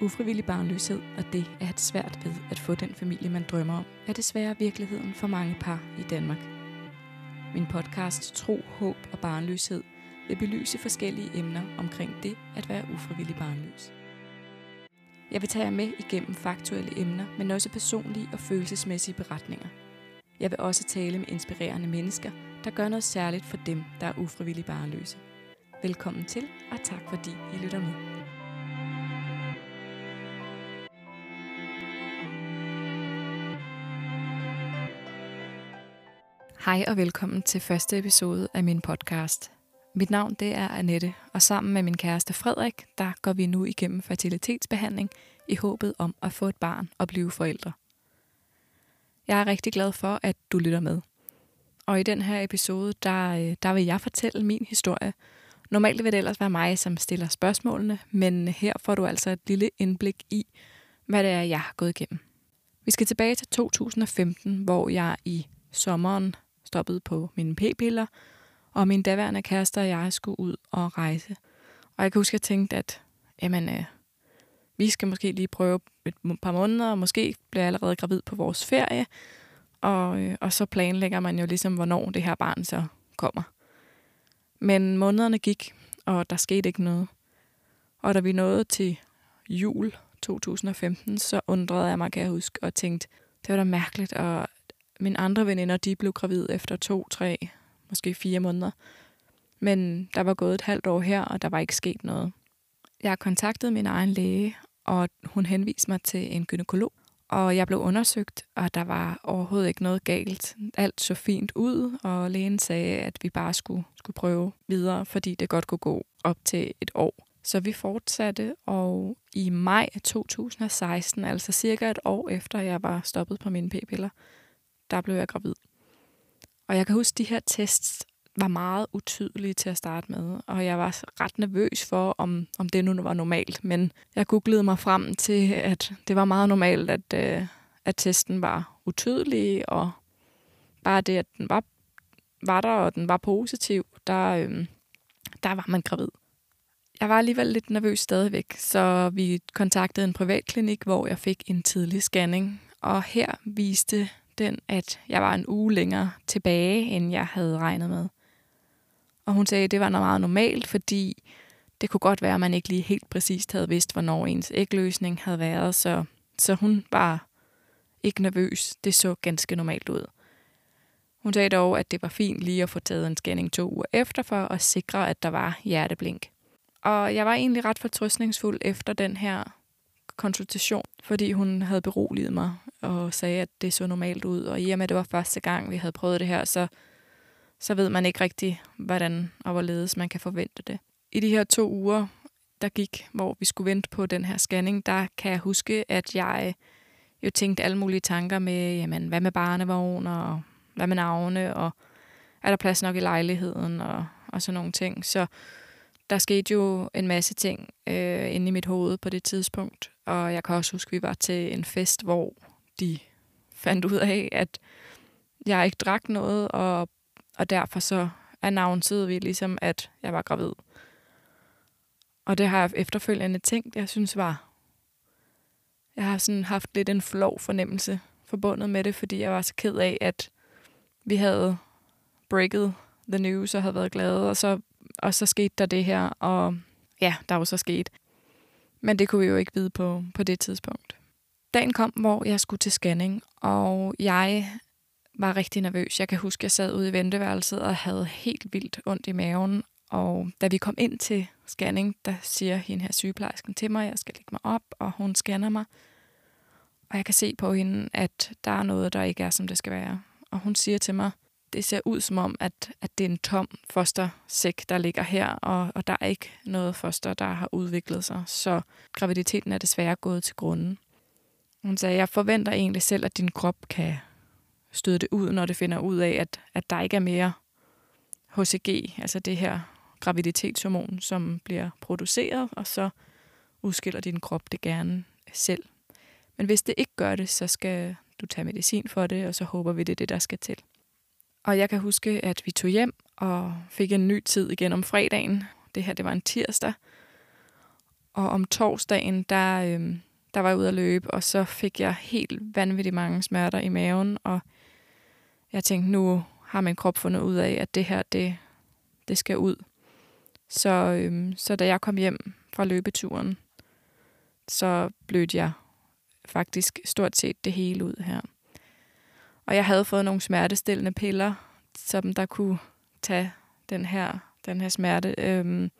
Ufrivillig barnløshed og det at have svært ved at få den familie, man drømmer om, er desværre virkeligheden for mange par i Danmark. Min podcast Tro, Håb og Barnløshed vil belyse forskellige emner omkring det at være ufrivillig barnløs. Jeg vil tage jer med igennem faktuelle emner, men også personlige og følelsesmæssige beretninger. Jeg vil også tale med inspirerende mennesker, der gør noget særligt for dem, der er ufrivillig barnløse. Velkommen til, og tak fordi I lytter med. Hej og velkommen til første episode af min podcast. Mit navn det er Annette, og sammen med min kæreste Frederik, der går vi nu igennem fertilitetsbehandling i håbet om at få et barn og blive forældre. Jeg er rigtig glad for, at du lytter med. Og i den her episode, der, øh, der vil jeg fortælle min historie. Normalt vil det ellers være mig, som stiller spørgsmålene, men her får du altså et lille indblik i, hvad det er, jeg har gået igennem. Vi skal tilbage til 2015, hvor jeg i sommeren stoppet på mine p-piller, og min daværende kæreste og jeg skulle ud og rejse. Og jeg kan huske, at jeg tænkte, at jamen, øh, vi skal måske lige prøve et par måneder, og måske bliver jeg allerede gravid på vores ferie. Og, øh, og så planlægger man jo ligesom, hvornår det her barn så kommer. Men månederne gik, og der skete ikke noget. Og da vi nåede til jul 2015, så undrede jeg mig, kan jeg huske, og tænkte, det var da mærkeligt, og mine andre veninder, de blev gravid efter to, tre, måske fire måneder. Men der var gået et halvt år her, og der var ikke sket noget. Jeg kontaktede min egen læge, og hun henviste mig til en gynekolog. Og jeg blev undersøgt, og der var overhovedet ikke noget galt. Alt så fint ud, og lægen sagde, at vi bare skulle, skulle prøve videre, fordi det godt kunne gå op til et år. Så vi fortsatte, og i maj 2016, altså cirka et år efter jeg var stoppet på mine p-piller, der blev jeg gravid. Og jeg kan huske, at de her tests var meget utydelige til at starte med, og jeg var ret nervøs for, om, om det nu var normalt. Men jeg googlede mig frem til, at det var meget normalt, at, øh, at testen var utydelig, og bare det, at den var, var der, og den var positiv, der, øh, der var man gravid. Jeg var alligevel lidt nervøs stadigvæk, så vi kontaktede en privatklinik, hvor jeg fik en tidlig scanning, og her viste den, at jeg var en uge længere tilbage, end jeg havde regnet med. Og hun sagde, at det var noget meget normalt, fordi det kunne godt være, at man ikke lige helt præcist havde vidst, hvornår ens ægløsning havde været, så, så hun var ikke nervøs. Det så ganske normalt ud. Hun sagde dog, at det var fint lige at få taget en scanning to uger efter for at sikre, at der var hjerteblink. Og jeg var egentlig ret fortrøstningsfuld efter den her konsultation, fordi hun havde beroliget mig og sagde, at det så normalt ud. Og i og med, at det var første gang, vi havde prøvet det her, så, så ved man ikke rigtig, hvordan og hvorledes man kan forvente det. I de her to uger, der gik, hvor vi skulle vente på den her scanning, der kan jeg huske, at jeg jo tænkte alle mulige tanker med, jamen, hvad med barnevogn, og hvad med navne, og er der plads nok i lejligheden, og, og sådan nogle ting. Så der skete jo en masse ting øh, inde i mit hoved på det tidspunkt. Og jeg kan også huske, at vi var til en fest, hvor de fandt ud af, at jeg ikke drak noget, og, og derfor så annoncerede vi ligesom, at jeg var gravid. Og det har jeg efterfølgende tænkt, jeg synes var... Jeg har sådan haft lidt en flov fornemmelse forbundet med det, fordi jeg var så ked af, at vi havde breaket the news og havde været glade, og så, og så skete der det her, og ja, der var så sket. Men det kunne vi jo ikke vide på, på det tidspunkt. Dagen kom, hvor jeg skulle til scanning, og jeg var rigtig nervøs. Jeg kan huske, at jeg sad ude i venteværelset og havde helt vildt ondt i maven. Og da vi kom ind til scanning, der siger hende her sygeplejersken til mig, at jeg skal lægge mig op, og hun scanner mig. Og jeg kan se på hende, at der er noget, der ikke er, som det skal være. Og hun siger til mig, det ser ud som om, at, at det er en tom fostersæk, der ligger her, og, og der er ikke noget foster, der har udviklet sig. Så graviditeten er desværre gået til grunden. Hun sagde, jeg forventer egentlig selv, at din krop kan støde det ud, når det finder ud af, at, at der ikke er mere HCG, altså det her graviditetshormon, som bliver produceret, og så udskiller din krop det gerne selv. Men hvis det ikke gør det, så skal du tage medicin for det, og så håber vi, det er det, der skal til. Og jeg kan huske, at vi tog hjem og fik en ny tid igen om fredagen. Det her, det var en tirsdag. Og om torsdagen, der, øh, der var jeg ude at løbe, og så fik jeg helt vanvittigt mange smerter i maven, og jeg tænkte, nu har min krop fundet ud af, at det her, det, det skal ud. Så, øhm, så da jeg kom hjem fra løbeturen, så blødte jeg faktisk stort set det hele ud her. Og jeg havde fået nogle smertestillende piller, som der kunne tage den her, den her smerte. Øhm,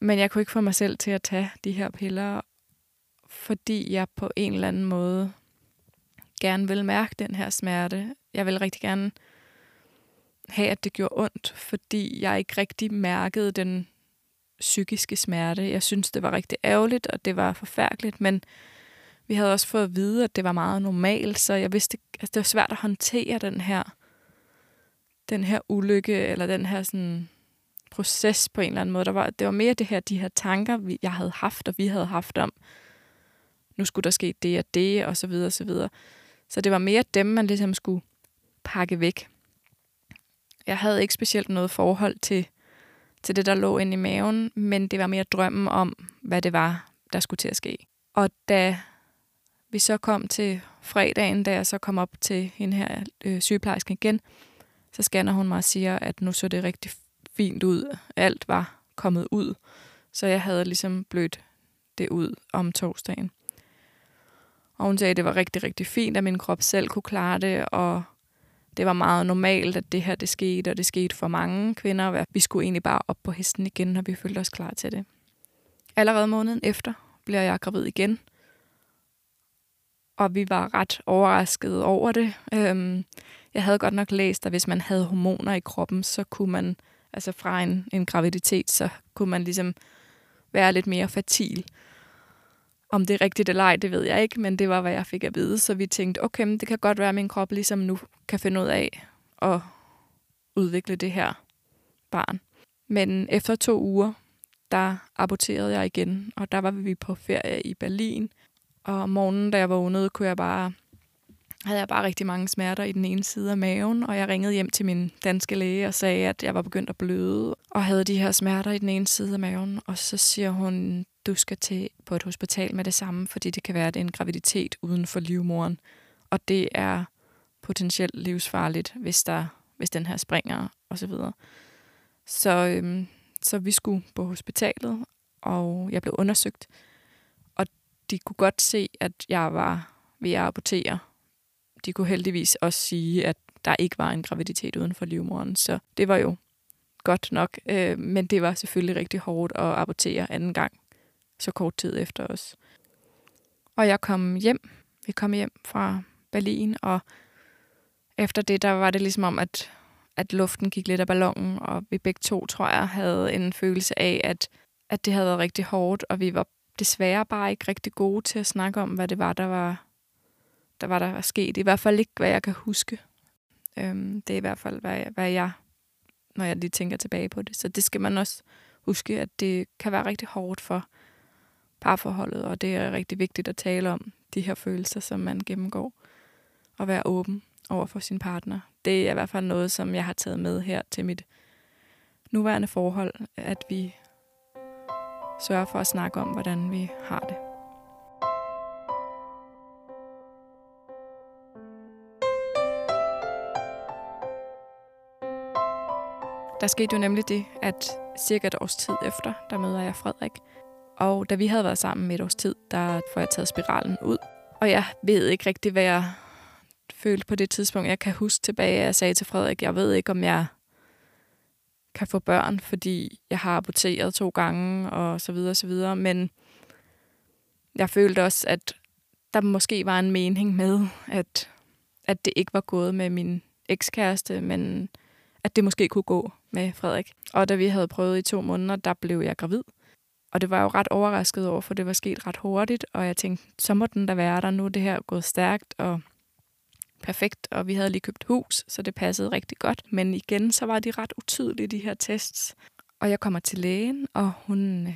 men jeg kunne ikke få mig selv til at tage de her piller, fordi jeg på en eller anden måde gerne vil mærke den her smerte. Jeg vil rigtig gerne have, at det gjorde ondt, fordi jeg ikke rigtig mærkede den psykiske smerte. Jeg synes, det var rigtig ærgerligt, og det var forfærdeligt, men vi havde også fået at vide, at det var meget normalt, så jeg vidste, at altså, det var svært at håndtere den her, den her ulykke, eller den her sådan, proces på en eller anden måde. Der var, det var mere det her, de her tanker, jeg havde haft, og vi havde haft om, nu skulle der ske det og det, og så videre, og så videre. Så det var mere dem, man ligesom skulle pakke væk. Jeg havde ikke specielt noget forhold til, til det, der lå inde i maven, men det var mere drømmen om, hvad det var, der skulle til at ske. Og da vi så kom til fredagen, da jeg så kom op til hende her øh, sygeplejersken igen, så scanner hun mig og siger, at nu så det rigtig fint ud. Alt var kommet ud, så jeg havde ligesom blødt det ud om torsdagen. Og hun sagde, at det var rigtig, rigtig fint, at min krop selv kunne klare det, og det var meget normalt, at det her det skete, og det skete for mange kvinder. Vi skulle egentlig bare op på hesten igen, når vi følte os klar til det. Allerede måneden efter bliver jeg gravid igen, og vi var ret overraskede over det. Øhm, jeg havde godt nok læst, at hvis man havde hormoner i kroppen, så kunne man, altså fra en, en graviditet, så kunne man ligesom være lidt mere fertil. Om det er rigtigt eller ej, det ved jeg ikke, men det var, hvad jeg fik at vide. Så vi tænkte, okay, det kan godt være, at min krop ligesom nu kan finde ud af at udvikle det her barn. Men efter to uger, der aborterede jeg igen, og der var vi på ferie i Berlin. Og om morgenen, da jeg vågnede, kunne jeg bare, havde jeg bare rigtig mange smerter i den ene side af maven, og jeg ringede hjem til min danske læge og sagde, at jeg var begyndt at bløde, og havde de her smerter i den ene side af maven. Og så siger hun, du skal til på et hospital med det samme, fordi det kan være, at det er en graviditet uden for livmoren. Og det er potentielt livsfarligt, hvis, der, hvis den her springer osv. Så, videre. så, øhm, så vi skulle på hospitalet, og jeg blev undersøgt. Og de kunne godt se, at jeg var ved at abortere. De kunne heldigvis også sige, at der ikke var en graviditet uden for livmoderen. Så det var jo godt nok, øh, men det var selvfølgelig rigtig hårdt at abortere anden gang så kort tid efter os. Og jeg kom hjem. Vi kom hjem fra Berlin, og efter det, der var det ligesom om, at, at luften gik lidt af ballonen, og vi begge to, tror jeg, havde en følelse af, at, at det havde været rigtig hårdt, og vi var desværre bare ikke rigtig gode til at snakke om, hvad det var, der var, der var, der var sket. I hvert fald ikke, hvad jeg kan huske. Øhm, det er i hvert fald, hvad jeg, hvad jeg, når jeg lige tænker tilbage på det. Så det skal man også huske, at det kan være rigtig hårdt for parforholdet, og det er rigtig vigtigt at tale om de her følelser, som man gennemgår, og være åben over for sin partner. Det er i hvert fald noget, som jeg har taget med her til mit nuværende forhold, at vi sørger for at snakke om, hvordan vi har det. Der skete jo nemlig det, at cirka et års tid efter, der møder jeg Frederik, og da vi havde været sammen et års tid, der får jeg taget spiralen ud. Og jeg ved ikke rigtig, hvad jeg følte på det tidspunkt. Jeg kan huske tilbage, at jeg sagde til Frederik, jeg ved ikke, om jeg kan få børn, fordi jeg har aborteret to gange, og så videre, og så videre. Men jeg følte også, at der måske var en mening med, at, at det ikke var gået med min ekskæreste, men at det måske kunne gå med Frederik. Og da vi havde prøvet i to måneder, der blev jeg gravid. Og det var jo ret overrasket over, for det var sket ret hurtigt, og jeg tænkte, så må den der være der nu, det her gået stærkt og perfekt, og vi havde lige købt hus, så det passede rigtig godt. Men igen, så var de ret utydelige, de her tests. Og jeg kommer til lægen, og hun øh,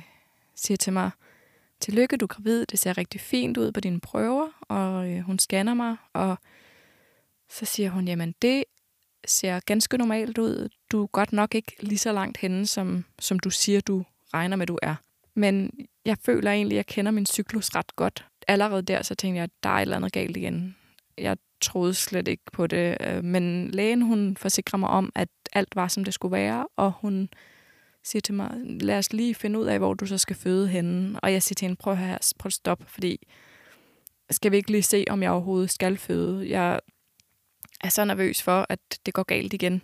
siger til mig, tillykke, du er gravid, det ser rigtig fint ud på dine prøver, og øh, hun scanner mig, og så siger hun, jamen det ser ganske normalt ud. Du er godt nok ikke lige så langt henne, som, som du siger, du regner med, du er. Men jeg føler egentlig, at jeg kender min cyklus ret godt. Allerede der, så tænkte jeg, at der er et eller andet galt igen. Jeg troede slet ikke på det. Øh, men lægen, hun forsikrer mig om, at alt var, som det skulle være, og hun siger til mig, lad os lige finde ud af, hvor du så skal føde henne. Og jeg siger til hende, prøv at, prøv at stoppe, fordi skal vi ikke lige se, om jeg overhovedet skal føde? Jeg er så nervøs for, at det går galt igen.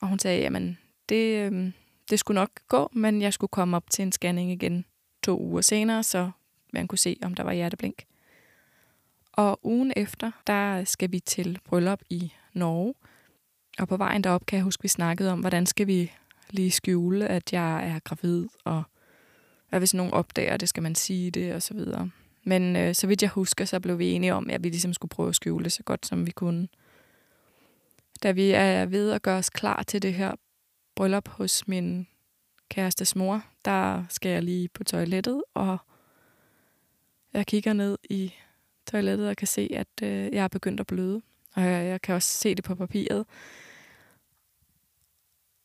Og hun sagde, jamen, det, øhm, det skulle nok gå, men jeg skulle komme op til en scanning igen to uger senere, så man kunne se, om der var hjerteblink. Og ugen efter, der skal vi til bryllup i Norge. Og på vejen derop kan jeg huske, vi snakkede om, hvordan skal vi lige skjule, at jeg er gravid, og hvad hvis nogen opdager det, skal man sige det, og så videre. Men øh, så vidt jeg husker, så blev vi enige om, at vi ligesom skulle prøve at skjule det så godt, som vi kunne. Da vi er ved at gøre os klar til det her bryllup hos min kærestes mor, der skal jeg lige på toilettet, og jeg kigger ned i toilettet og kan se, at øh, jeg er begyndt at bløde. Og jeg, jeg kan også se det på papiret.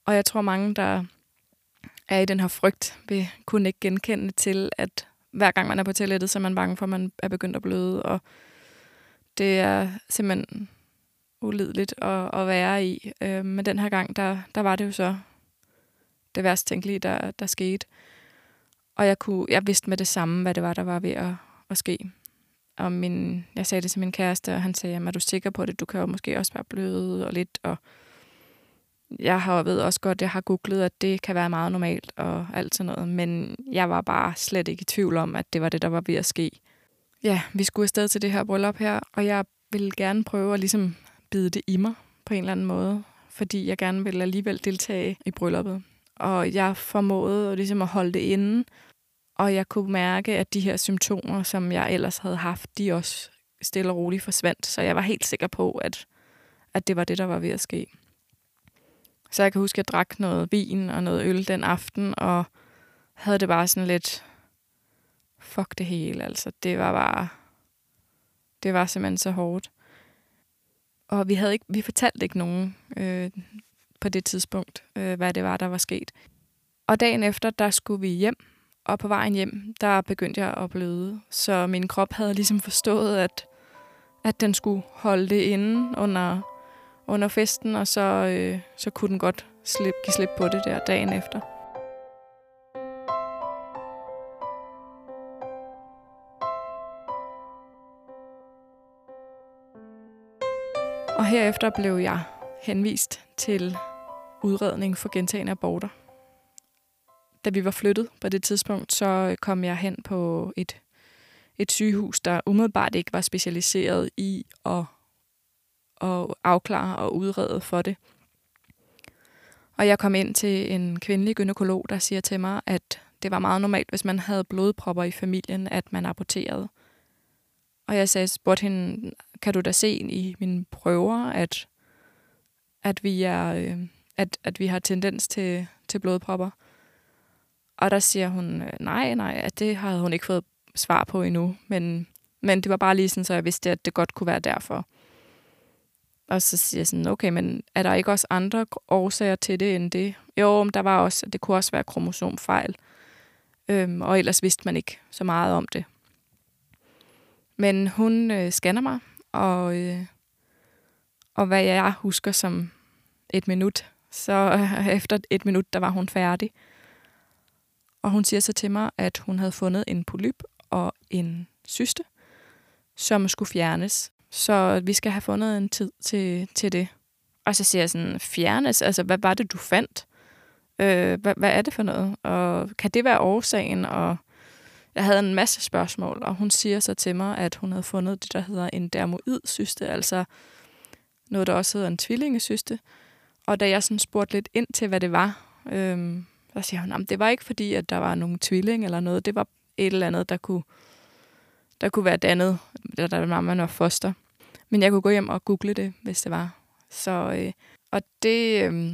Og jeg tror, mange, der er i den her frygt, vil kunne ikke genkende til, at hver gang man er på toilettet, så er man bange for, at man er begyndt at bløde. Og det er simpelthen ulideligt at, at være i. Øh, men den her gang, der, der var det jo så det værste tænkelige, der, der skete. Og jeg, kunne, jeg vidste med det samme, hvad det var, der var ved at, at ske. Og min, jeg sagde det til min kæreste, og han sagde, er du sikker på det? Du kan jo måske også være blød og lidt. Og jeg har ved også godt, jeg har googlet, at det kan være meget normalt og alt sådan noget. Men jeg var bare slet ikke i tvivl om, at det var det, der var ved at ske. Ja, vi skulle afsted til det her bryllup her, og jeg ville gerne prøve at ligesom bide det i mig på en eller anden måde, fordi jeg gerne ville alligevel deltage i brylluppet. Og jeg formåede ligesom at holde det inde, og jeg kunne mærke, at de her symptomer, som jeg ellers havde haft, de også stille og roligt forsvandt. Så jeg var helt sikker på, at, at det var det, der var ved at ske. Så jeg kan huske, at jeg drak noget vin og noget øl den aften, og havde det bare sådan lidt, fuck det hele, altså. Det var bare, det var simpelthen så hårdt. Og vi, havde ikke, vi fortalte ikke nogen øh, på det tidspunkt, øh, hvad det var, der var sket. Og dagen efter, der skulle vi hjem, og på vejen hjem, der begyndte jeg at bløde. Så min krop havde ligesom forstået, at, at den skulle holde det inde under, under festen, og så, øh, så kunne den godt slip, give slip på det der dagen efter. Og herefter blev jeg henvist til udredning for gentagende aborter. Da vi var flyttet på det tidspunkt, så kom jeg hen på et, et sygehus, der umiddelbart ikke var specialiseret i at, at afklare og udrede for det. Og jeg kom ind til en kvindelig gynekolog, der siger til mig, at det var meget normalt, hvis man havde blodpropper i familien, at man aborterede. Og jeg sagde, spurgte hende, kan du da se i mine prøver, at, at, vi, er, øh, at, at vi har tendens til, til blodpropper? Og der siger hun, øh, nej, nej, at det havde hun ikke fået svar på endnu. Men, men det var bare lige sådan, så jeg vidste, at det godt kunne være derfor. Og så siger jeg sådan, okay, men er der ikke også andre årsager til det end det? Jo, men der var også, det kunne også være kromosomfejl. Øhm, og ellers vidste man ikke så meget om det. Men hun øh, scanner mig, og, øh, og hvad jeg husker som et minut, så øh, efter et minut, der var hun færdig. Og hun siger så til mig, at hun havde fundet en polyp og en cyste, som skulle fjernes. Så vi skal have fundet en tid til, til det. Og så siger jeg sådan, fjernes? Altså, hvad var det, du fandt? Øh, hvad, hvad er det for noget? Og kan det være årsagen? Og jeg havde en masse spørgsmål, og hun siger så til mig, at hun havde fundet det, der hedder en dermoidsyste, altså noget, der også hedder en tvillingesyste. Og da jeg sådan spurgte lidt ind til, hvad det var, øhm, så siger hun, at det var ikke fordi, at der var nogen tvilling eller noget. Det var et eller andet, der kunne, der kunne være dannet, da der var man var foster. Men jeg kunne gå hjem og google det, hvis det var. Så, øh, og det, øh,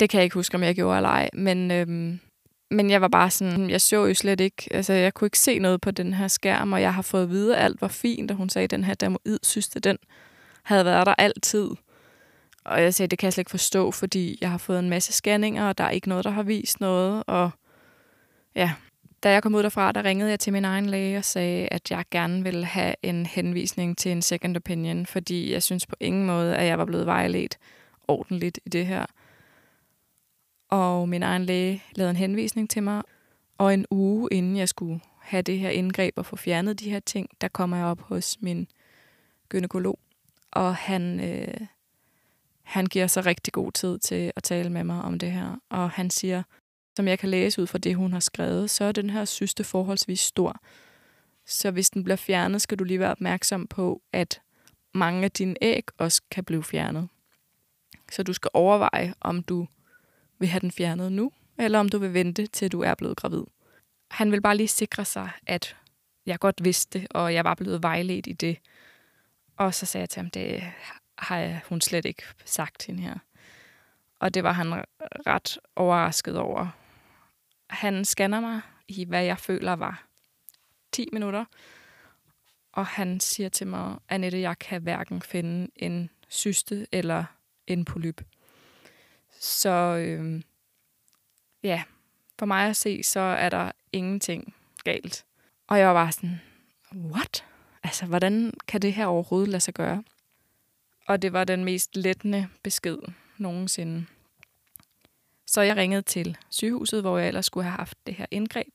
det kan jeg ikke huske, om jeg gjorde eller ej. Men, øh, men jeg var bare sådan, jeg så jo slet ikke, altså jeg kunne ikke se noget på den her skærm, og jeg har fået at vide, at alt var fint, og hun sagde, at den her dermoid synes, at den havde været der altid. Og jeg sagde, det kan jeg slet ikke forstå, fordi jeg har fået en masse scanninger, og der er ikke noget, der har vist noget, og ja, da jeg kom ud derfra, der ringede jeg til min egen læge og sagde, at jeg gerne ville have en henvisning til en second opinion, fordi jeg synes på ingen måde, at jeg var blevet vejledt ordentligt i det her. Og min egen læge lavede en henvisning til mig, og en uge inden jeg skulle have det her indgreb og få fjernet de her ting, der kommer jeg op hos min gynekolog, og han, øh, han giver så rigtig god tid til at tale med mig om det her. Og han siger, som jeg kan læse ud fra det, hun har skrevet, så er den her syste forholdsvis stor. Så hvis den bliver fjernet, skal du lige være opmærksom på, at mange af dine æg også kan blive fjernet. Så du skal overveje, om du vil have den fjernet nu, eller om du vil vente, til du er blevet gravid. Han vil bare lige sikre sig, at jeg godt vidste og jeg var blevet vejledt i det. Og så sagde jeg til ham, det har hun slet ikke sagt hende her. Og det var han ret overrasket over. Han scanner mig i, hvad jeg føler var 10 minutter. Og han siger til mig, Annette, jeg kan hverken finde en syste eller en polyp. Så øh, ja, for mig at se, så er der ingenting galt. Og jeg var bare sådan, what? Altså, hvordan kan det her overhovedet lade sig gøre? Og det var den mest lettende besked nogensinde. Så jeg ringede til sygehuset, hvor jeg ellers skulle have haft det her indgreb,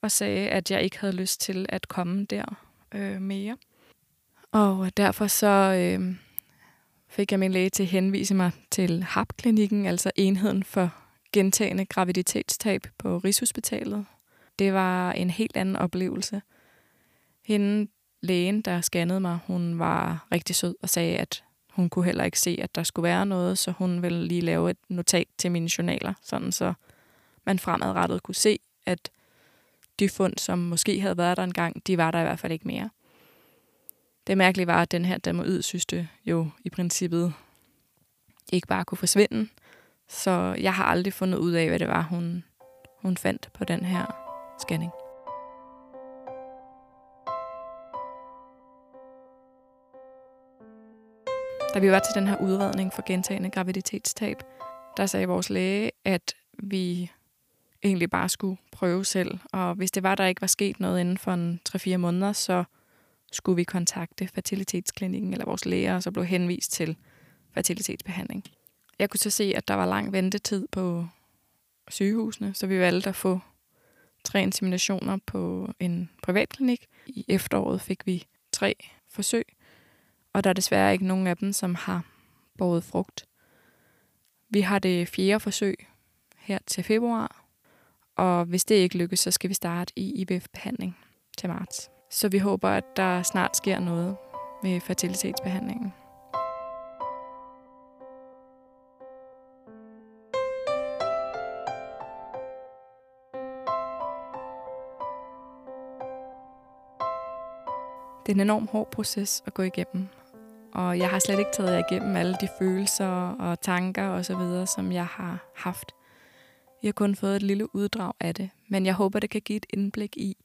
og sagde, at jeg ikke havde lyst til at komme der øh, mere. Og derfor så øh, fik jeg min læge til at henvise mig til HAP-klinikken, altså enheden for gentagende graviditetstab på Rigshospitalet. Det var en helt anden oplevelse. Hende, lægen, der scannede mig, hun var rigtig sød og sagde, at hun kunne heller ikke se, at der skulle være noget, så hun ville lige lave et notat til mine journaler, sådan så man fremadrettet kunne se, at de fund, som måske havde været der engang, de var der i hvert fald ikke mere. Det mærkelige var, at den her dermoidsyste jo i princippet ikke bare kunne forsvinde, så jeg har aldrig fundet ud af, hvad det var, hun, hun fandt på den her scanning. Da vi var til den her udredning for gentagende graviditetstab, der sagde vores læge, at vi egentlig bare skulle prøve selv. Og hvis det var, der ikke var sket noget inden for en 3-4 måneder, så skulle vi kontakte fertilitetsklinikken eller vores læger, og så blev henvist til fertilitetsbehandling. Jeg kunne så se, at der var lang ventetid på sygehusene, så vi valgte at få tre inseminationer på en privatklinik. I efteråret fik vi tre forsøg, og der er desværre ikke nogen af dem, som har båret frugt. Vi har det fjerde forsøg her til februar, og hvis det ikke lykkes, så skal vi starte i IVF-behandling til marts. Så vi håber, at der snart sker noget med fertilitetsbehandlingen. Det er en enorm hård proces at gå igennem, og jeg har slet ikke taget jer igennem alle de følelser og tanker og så videre, som jeg har haft. Jeg har kun fået et lille uddrag af det, men jeg håber, det kan give et indblik i,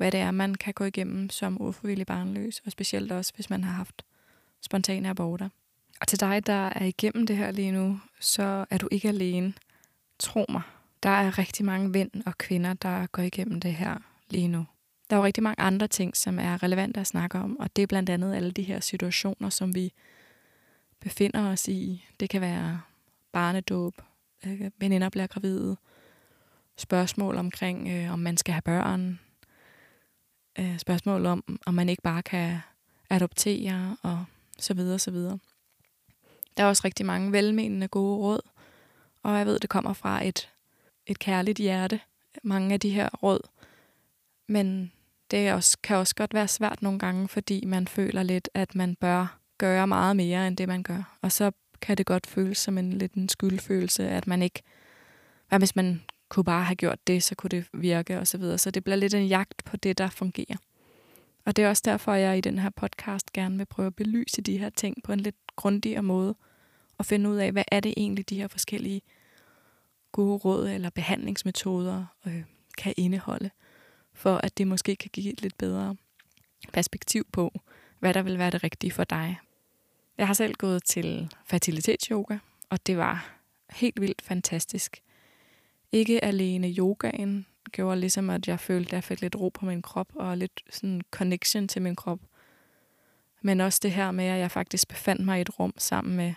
hvad det er, man kan gå igennem som ufrivillig barnløs, og specielt også, hvis man har haft spontane aborter. Og til dig, der er igennem det her lige nu, så er du ikke alene. Tro mig, der er rigtig mange mænd og kvinder, der går igennem det her lige nu. Der er jo rigtig mange andre ting, som er relevante at snakke om, og det er blandt andet alle de her situationer, som vi befinder os i. Det kan være barnedåb, øh, veninder bliver gravide, spørgsmål omkring, øh, om man skal have børn, øh, spørgsmål om, om man ikke bare kan adoptere, og så videre, så videre. Der er også rigtig mange velmenende gode råd, og jeg ved, det kommer fra et, et kærligt hjerte, mange af de her råd. Men det også, kan også godt være svært nogle gange, fordi man føler lidt, at man bør gøre meget mere, end det man gør. Og så kan det godt føles som en lidt en skyldfølelse, at man ikke... Hvad hvis man kunne bare have gjort det, så kunne det virke og så videre. Så det bliver lidt en jagt på det, der fungerer. Og det er også derfor, jeg i den her podcast gerne vil prøve at belyse de her ting på en lidt grundigere måde, og finde ud af, hvad er det egentlig, de her forskellige gode råd eller behandlingsmetoder øh, kan indeholde for at det måske kan give et lidt bedre perspektiv på, hvad der vil være det rigtige for dig. Jeg har selv gået til fertilitetsyoga, og det var helt vildt fantastisk. Ikke alene yogaen gjorde ligesom, at jeg følte, at jeg fik lidt ro på min krop, og lidt sådan connection til min krop. Men også det her med, at jeg faktisk befandt mig i et rum sammen med,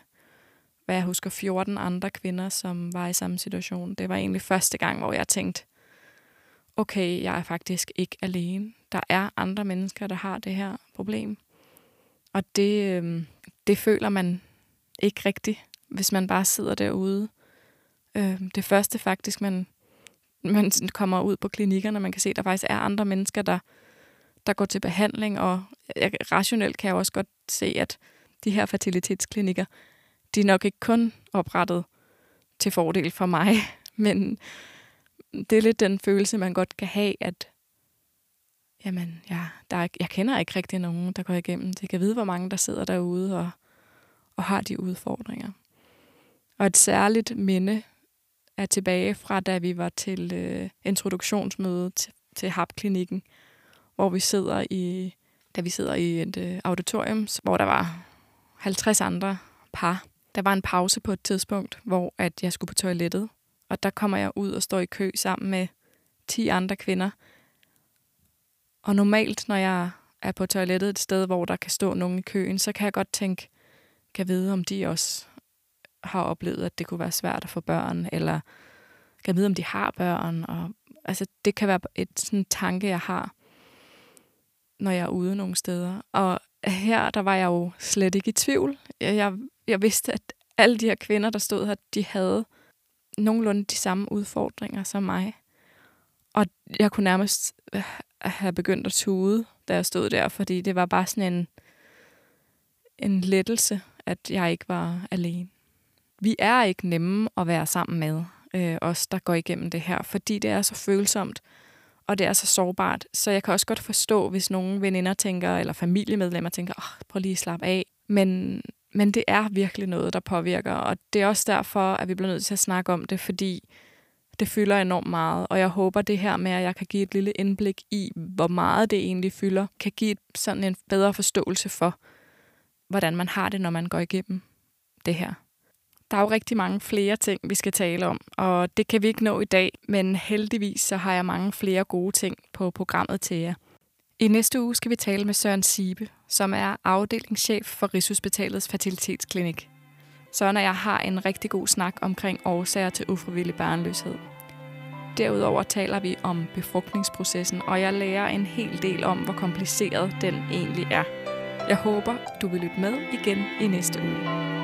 hvad jeg husker, 14 andre kvinder, som var i samme situation. Det var egentlig første gang, hvor jeg tænkte, okay, jeg er faktisk ikke alene. Der er andre mennesker, der har det her problem. Og det, øh, det føler man ikke rigtigt, hvis man bare sidder derude. Øh, det første faktisk, man, man kommer ud på klinikkerne, man kan se, at der faktisk er andre mennesker, der, der går til behandling, og jeg, rationelt kan jeg også godt se, at de her fertilitetsklinikker, de er nok ikke kun oprettet til fordel for mig, men det er lidt den følelse, man godt kan have, at jamen, ja, der er, jeg kender ikke rigtig nogen, der går igennem. Det kan vide, hvor mange der sidder derude og, og har de udfordringer. Og et særligt minde er tilbage fra, da vi var til øh, introduktionsmøde til, til HAP-klinikken, hvor vi sidder i, da vi sidder i et øh, auditorium, hvor der var 50 andre par. Der var en pause på et tidspunkt, hvor at jeg skulle på toilettet, og der kommer jeg ud og står i kø sammen med 10 andre kvinder. Og normalt, når jeg er på toilettet et sted, hvor der kan stå nogen i køen, så kan jeg godt tænke, kan vide, om de også har oplevet, at det kunne være svært at få børn, eller kan vide, om de har børn. Og, altså, det kan være et sådan tanke, jeg har, når jeg er ude nogle steder. Og her, der var jeg jo slet ikke i tvivl. Jeg, jeg, jeg vidste, at alle de her kvinder, der stod her, de havde nogenlunde de samme udfordringer som mig. Og jeg kunne nærmest øh, have begyndt at tude, da jeg stod der, fordi det var bare sådan en, en lettelse, at jeg ikke var alene. Vi er ikke nemme at være sammen med, øh, os der går igennem det her, fordi det er så følsomt, og det er så sårbart. Så jeg kan også godt forstå, hvis nogle veninder tænker, eller familiemedlemmer tænker, oh, prøv lige at slappe af. Men men det er virkelig noget, der påvirker, og det er også derfor, at vi bliver nødt til at snakke om det, fordi det fylder enormt meget, og jeg håber det her med, at jeg kan give et lille indblik i, hvor meget det egentlig fylder, kan give sådan en bedre forståelse for, hvordan man har det, når man går igennem det her. Der er jo rigtig mange flere ting, vi skal tale om, og det kan vi ikke nå i dag, men heldigvis så har jeg mange flere gode ting på programmet til jer. I næste uge skal vi tale med Søren Sibe, som er afdelingschef for Rigshospitalets Fertilitetsklinik. Søren og jeg har en rigtig god snak omkring årsager til ufrivillig barnløshed. Derudover taler vi om befrugtningsprocessen, og jeg lærer en hel del om, hvor kompliceret den egentlig er. Jeg håber, du vil lytte med igen i næste uge.